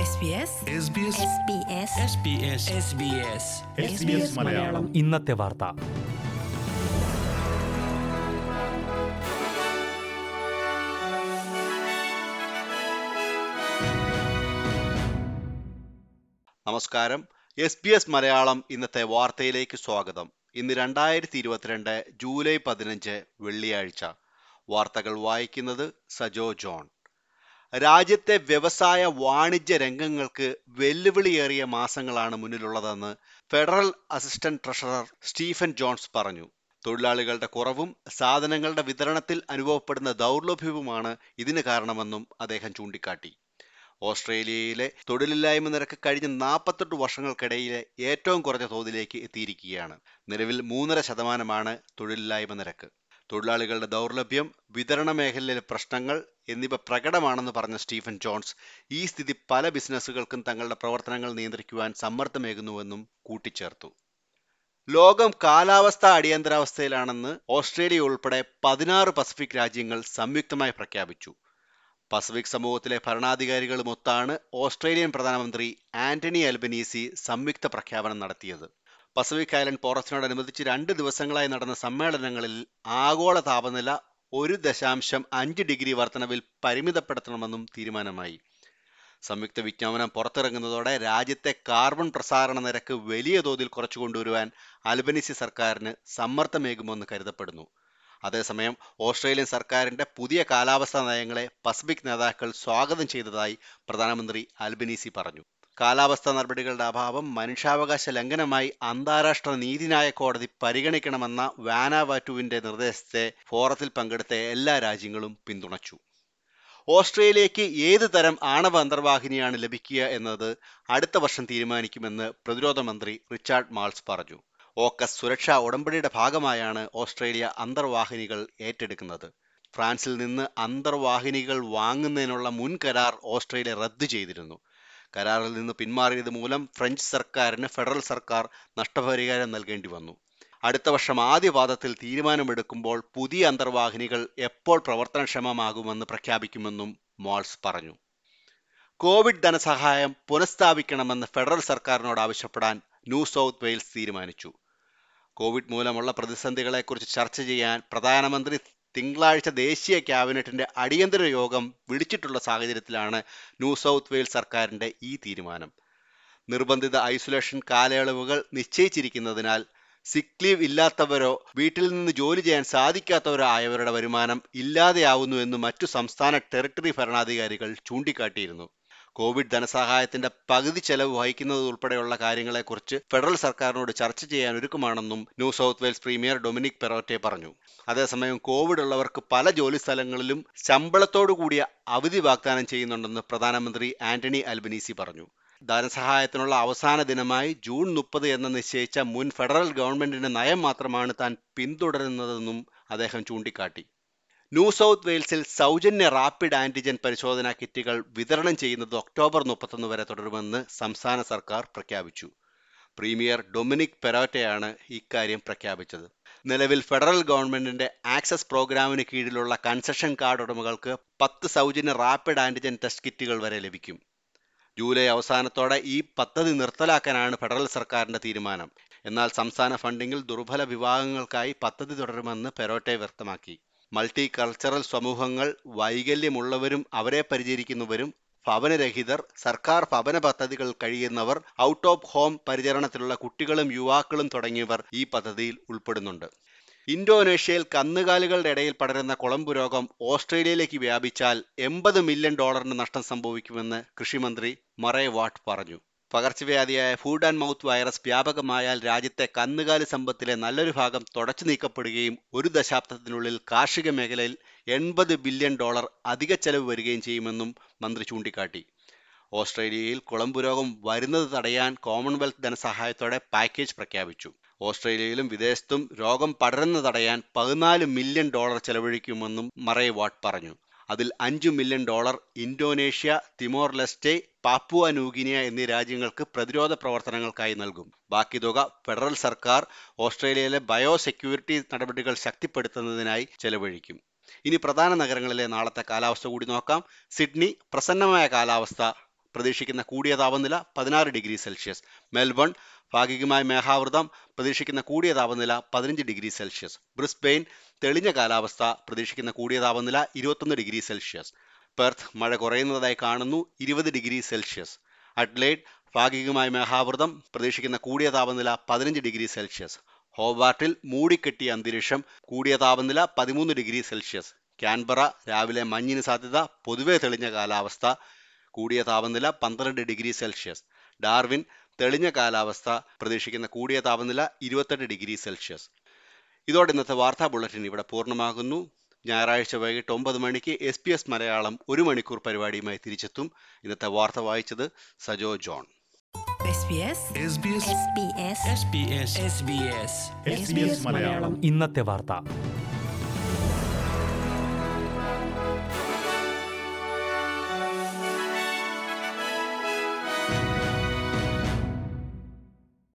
SBS SBS Malayalam. ഇന്നത്തെ വാർത്ത. നമസ്കാരം. എസ് ബി എസ് മലയാളം ഇന്നത്തെ വാർത്തയിലേക്ക് സ്വാഗതം. ഇന്ന് രണ്ടായിരത്തി ഇരുപത്തിരണ്ട് ജൂലൈ പതിനഞ്ച് വെള്ളിയാഴ്ച. വാർത്തകൾ വായിക്കുന്നത് സജോ ജോൺ. രാജ്യത്തെ വ്യവസായ വാണിജ്യ രംഗങ്ങൾക്ക് വെല്ലുവിളിയേറിയ മാസങ്ങളാണ് മുന്നിലുള്ളതെന്ന് federal assistant treasurer Stephen Jones പറഞ്ഞു. തൊഴിലാളികളുടെ കുറവും സാധനങ്ങളുടെ വിതരണത്തിൽ അനുഭവപ്പെടുന്ന ദൗർലഭ്യവുമാണ് ഇതിന് കാരണമെന്നും അദ്ദേഹം ചൂണ്ടിക്കാട്ടി. ഓസ്ട്രേലിയയിലെ തൊഴിലില്ലായ്മ നിരക്ക് കഴിഞ്ഞ നാൽപ്പത്തെട്ട് വർഷങ്ങൾക്കിടയിലെ ഏറ്റവും കുറഞ്ഞ തോതിലേക്ക് എത്തിയിരിക്കുകയാണ്. നിലവിൽ മൂന്നര ശതമാനമാണ് തൊഴിലില്ലായ്മ നിരക്ക്. തൊഴിലാളികളുടെ ദൗർലഭ്യം വിതരണ മേഖലയിലെ പ്രശ്നങ്ങൾ എന്നിവ പ്രകടമാണെന്ന് പറഞ്ഞ സ്റ്റീഫൻ ജോൺസ് ഈ സ്ഥിതി പല ബിസിനസ്സുകൾക്കും തങ്ങളുടെ പ്രവർത്തനങ്ങൾ നിയന്ത്രിക്കുവാൻ സമ്മർദ്ദമേകുന്നുവെന്നും കൂട്ടിച്ചേർത്തു. ലോകം കാലാവസ്ഥ അടിയന്തരാവസ്ഥയിലാണെന്ന് ഓസ്ട്രേലിയ ഉൾപ്പെടെ പതിനാറ് പസഫിക് രാജ്യങ്ങൾ സംയുക്തമായി പ്രഖ്യാപിച്ചു. പസഫിക് സമൂഹത്തിലെ ഭരണാധികാരികളുമൊത്താണ് ഓസ്ട്രേലിയൻ പ്രധാനമന്ത്രി ആന്റണി അൽബനീസി സംയുക്ത പ്രഖ്യാപനം നടത്തിയത്. പസഫിക് ഐലൻഡ് ഫോറസ്റ്റിനോടനുബന്ധിച്ച് രണ്ട് ദിവസങ്ങളായി നടന്ന സമ്മേളനങ്ങളിൽ ആഗോള താപനില ഒരു ദശാംശം അഞ്ച് ഡിഗ്രി വർധനവിൽ പരിമിതപ്പെടുത്തണമെന്നും തീരുമാനമായി. സംയുക്ത വിജ്ഞാപനം പുറത്തിറങ്ങുന്നതോടെ രാജ്യത്തെ കാർബൺ പ്രസാരണ നിരക്ക് വലിയ തോതിൽ കുറച്ചു കൊണ്ടുവരുവാൻ അൽബനീസി സർക്കാരിന് സമ്മർദ്ദമേകുമെന്ന് കരുതപ്പെടുന്നു. അതേസമയം ഓസ്ട്രേലിയൻ സർക്കാരിന്റെ പുതിയ കാലാവസ്ഥാ നയങ്ങളെ പസഫിക് നേതാക്കൾ സ്വാഗതം ചെയ്തതായി പ്രധാനമന്ത്രി അൽബനീസി പറഞ്ഞു. കാലാവസ്ഥാ നടപടികളുടെ അഭാവം മനുഷ്യാവകാശ ലംഘനമായി അന്താരാഷ്ട്ര നീതിന്യായ കോടതി പരിഗണിക്കണമെന്ന വാനാവാറ്റുവിന്റെ നിർദ്ദേശത്തെ ഫോറത്തിൽ പങ്കെടുത്ത എല്ലാ രാജ്യങ്ങളും പിന്തുണച്ചു. ഓസ്ട്രേലിയയ്ക്ക് ഏത് തരം ആണവ അന്തർവാഹിനിയാണ് ലഭിക്കുക എന്നത് അടുത്ത വർഷം തീരുമാനിക്കുമെന്ന് പ്രതിരോധ മന്ത്രി റിച്ചാർഡ് മാൾസ് പറഞ്ഞു. ഓക്കസ് സുരക്ഷാ ഉടമ്പടിയുടെ ഭാഗമായാണ് ഓസ്ട്രേലിയ അന്തർവാഹിനികൾ ഏറ്റെടുക്കുന്നത്. ഫ്രാൻസിൽ നിന്ന് അന്തർവാഹിനികൾ വാങ്ങുന്നതിനുള്ള മുൻ കരാർ ഓസ്ട്രേലിയ റദ്ദു ചെയ്തിരുന്നു. കരാറിൽ നിന്ന് പിന്മാറിയത് മൂലം ഫ്രഞ്ച് സർക്കാരിന് ഫെഡറൽ സർക്കാർ നഷ്ടപരിഹാരം നൽകേണ്ടി വന്നു. അടുത്ത വർഷം ആദ്യപാദത്തിൽ തീരുമാനമെടുക്കുമ്പോൾ പുതിയ അന്തർവാഹിനികൾ എപ്പോൾ പ്രവർത്തനക്ഷമമാകുമെന്ന് പ്രഖ്യാപിക്കുമെന്നും മോൾസ് പറഞ്ഞു. കോവിഡ് ധനസഹായം പുനഃസ്ഥാപിക്കണമെന്ന് ഫെഡറൽ സർക്കാരിനോട് ആവശ്യപ്പെടാൻ ന്യൂ സൗത്ത് വെയിൽസ് തീരുമാനിച്ചു. കോവിഡ് മൂലമുള്ള പ്രതിസന്ധികളെക്കുറിച്ച് ചർച്ച ചെയ്യാൻ പ്രധാനമന്ത്രി തിങ്കളാഴ്ച ദേശീയ ക്യാബിനറ്റിന്റെ അടിയന്തര യോഗം വിളിച്ചിട്ടുള്ള സാഹചര്യത്തിലാണ് ന്യൂ സൗത്ത് വെയിൽസ് സർക്കാരിന്റെ ഈ തീരുമാനം. നിർബന്ധിത ഐസൊലേഷൻ കാലയളവുകൾ നിശ്ചയിച്ചിരിക്കുന്നതിനാൽ സിക്ക് ലീവ് ഇല്ലാത്തവരോ വീട്ടിൽ നിന്ന് ജോലി ചെയ്യാൻ സാധിക്കാത്തവരോ ആയവരുടെ വരുമാനം ഇല്ലാതെയാവുന്നുവെന്ന് മറ്റു സംസ്ഥാന ടെറിട്ടറി ഭരണാധികാരികൾ ചൂണ്ടിക്കാട്ടിയിരുന്നു. കോവിഡ് ധനസഹായത്തിന്റെ പകുതി ചെലവ് വഹിക്കുന്നത് ഉൾപ്പെടെയുള്ള കാര്യങ്ങളെക്കുറിച്ച് ഫെഡറൽ സർക്കാരിനോട് ചർച്ച ചെയ്യാൻ ഒരുക്കമാണെന്നും New South Wales premier Dominic Perrottet പറഞ്ഞു. അതേസമയം കോവിഡ് ഉള്ളവർക്ക് പല ജോലി സ്ഥലങ്ങളിലും ശമ്പളത്തോടു കൂടിയ അവധി വാഗ്ദാനം ചെയ്യുന്നുണ്ടെന്ന് പ്രധാനമന്ത്രി ആന്റണി അൽബനീസി പറഞ്ഞു. ധനസഹായത്തിനുള്ള അവസാന ദിനമായി ജൂൺ മുപ്പത് എന്ന് നിശ്ചയിച്ച മുൻ ഫെഡറൽ ഗവൺമെന്റിന്റെ നയം മാത്രമാണ് താൻ പിന്തുടരുന്നതെന്നും അദ്ദേഹം ചൂണ്ടിക്കാട്ടി. ന്യൂ സൗത്ത് വെയിൽസിൽ സൗജന്യ റാപ്പിഡ് ആന്റിജൻ പരിശോധനാ കിറ്റുകൾ വിതരണം ചെയ്യുന്നത് ഒക്ടോബർ മുപ്പത്തൊന്ന് വരെ തുടരുമെന്ന് സംസ്ഥാന സർക്കാർ പ്രഖ്യാപിച്ചു. പ്രീമിയർ ഡൊമിനിക് പെരോറ്റയാണ് ഇക്കാര്യം പ്രഖ്യാപിച്ചത്. നിലവിൽ ഫെഡറൽ ഗവൺമെന്റിന്റെ ആക്സസ് പ്രോഗ്രാമിന് കീഴിലുള്ള കൺസെഷൻ കാർഡ് ഉടമകൾക്ക് പത്ത് സൗജന്യ റാപ്പിഡ് ആന്റിജൻ ടെസ്റ്റ് കിറ്റുകൾ വരെ ലഭിക്കും. ജൂലൈ അവസാനത്തോടെ ഈ പദ്ധതി നിർത്തലാക്കാനാണ് ഫെഡറൽ സർക്കാരിന്റെ തീരുമാനം. എന്നാൽ സംസ്ഥാന ഫണ്ടിങ്ങിൽ ദുർബല വിഭാഗങ്ങൾക്കായി പദ്ധതി തുടരുമെന്ന് പെരോട്ടെ വ്യക്തമാക്കി. മൾട്ടി കൾച്ചറൽ സമൂഹങ്ങൾ വൈകല്യമുള്ളവരും അവരെ പരിചരിക്കുന്നവരും ഭവനരഹിതർ സർക്കാർ ഭവന പദ്ധതികൾ കഴിയുന്നവർ ഔട്ട് ഓഫ് ഹോം പരിചരണത്തിലുള്ള കുട്ടികളും യുവാക്കളും തുടങ്ങിയവർ ഈ പദ്ധതിയിൽ ഉൾപ്പെടുന്നുണ്ട്. ഇന്തോനേഷ്യയിൽ കന്നുകാലികളുടെ ഇടയിൽ പടരുന്ന കുളമ്പ് രോഗം ഓസ്ട്രേലിയയിലേക്ക് വ്യാപിച്ചാൽ എൺപത് മില്യൺ ഡോളറിന് നഷ്ടം സംഭവിക്കുമെന്ന് കൃഷിമന്ത്രി മറേ വാട്ട് പറഞ്ഞു. പകർച്ചവ്യാധിയായ ഫുഡ് ആൻഡ് മൗത്ത് വൈറസ് വ്യാപകമായാൽ രാജ്യത്തെ കന്നുകാലി സമ്പത്തിലെ നല്ലൊരു ഭാഗം തുടച്ചു നീക്കപ്പെടുകയും ഒരു ദശാബ്ദത്തിനുള്ളിൽ കാർഷിക മേഖലയിൽ എൺപത് ബില്യൺ ഡോളർ അധിക ചെലവ് വരികയും ചെയ്യുമെന്നും മന്ത്രി ചൂണ്ടിക്കാട്ടി. ഓസ്ട്രേലിയയിൽ കുളമ്പ് രോഗം വരുന്നത് തടയാൻ കോമൺവെൽത്ത് ധനസഹായത്തോടെ പാക്കേജ് പ്രഖ്യാപിച്ചു. ഓസ്ട്രേലിയയിലും വിദേശത്തും രോഗം പടരുന്നത് തടയാൻ പതിനാല് മില്യൺ ഡോളർ ചെലവഴിക്കുമെന്നും മറേ വാട്ട് പറഞ്ഞു. അതിൽ അഞ്ചു million dollar Indonesia Timor Leste Papua New Guinea എന്നീ രാജ്യങ്ങൾക്ക് പ്രതിരോധ പ്രവർത്തനങ്ങൾക്കായി നൽകും. ബാക്കി തുക ഫെഡറൽ സർക്കാർ ഓസ്ട്രേലിയയിലെ ബയോ സെക്യൂരിറ്റി നടപടികൾ ശക്തിപ്പെടുത്തുന്നതിനായി ചെലവഴിക്കും. ഇനി പ്രധാന നഗരങ്ങളിലെ നാളത്തെ കാലാവസ്ഥ കൂടി നോക്കാം. സിഡ്നി പ്രസന്നമായ കാലാവസ്ഥ പ്രതീക്ഷിക്കുന്ന കൂടിയ താപനില പതിനാറ് ഡിഗ്രി സെൽഷ്യസ്. മെൽബൺ ഭാഗികമായ മേഘാവൃതം പ്രതീക്ഷിക്കുന്ന കൂടിയ താപനില പതിനഞ്ച് ഡിഗ്രി സെൽഷ്യസ്. ബ്രിസ്ബെയിൻ തെളിഞ്ഞ കാലാവസ്ഥ പ്രതീക്ഷിക്കുന്ന കൂടിയ താപനില ഇരുപത്തൊന്ന് ഡിഗ്രി സെൽഷ്യസ്. പെർത്ത് മഴ കുറയുന്നതായി കാണുന്നു. ഇരുപത് ഡിഗ്രി സെൽഷ്യസ്. അഡ്ലേഡ് ഭാഗികമായ മേഘാവൃതം പ്രതീക്ഷിക്കുന്ന കൂടിയ താപനില പതിനഞ്ച് ഡിഗ്രി സെൽഷ്യസ്. ഹോബാർട്ടിൽ മൂടിക്കെട്ടിയ അന്തരീക്ഷം കൂടിയ താപനില പതിമൂന്ന് ഡിഗ്രി സെൽഷ്യസ്. ക്യാൻബറ രാവിലെ മഞ്ഞിന് സാധ്യത പൊതുവെ തെളിഞ്ഞ കാലാവസ്ഥ കൂടിയ താപനില പന്ത്രണ്ട് ഡിഗ്രി സെൽഷ്യസ്. ഡാർവിൻ തെളിഞ്ഞ കാലാവസ്ഥ പ്രതീക്ഷിക്കുന്ന കൂടിയ താപനില ഇരുപത്തെട്ട് ഡിഗ്രി സെൽഷ്യസ്. ഇതോടെ ഇന്നത്തെ വാർത്താ ബുള്ളറ്റിൻ ഇവിടെ പൂർണമാകുന്നു. ഞായറാഴ്ച വൈകിട്ട് ഒമ്പത് മണിക്ക് എസ് പി എസ് മലയാളം ഒരു മണിക്കൂർ പരിപാടിയുമായി തിരിച്ചെത്തും. ഇന്നത്തെ വാർത്ത വായിച്ചത് Sajo John. SBS SBS SBS SBS SBS SBS Malayalam. ഇന്നത്തെ വാർത്ത.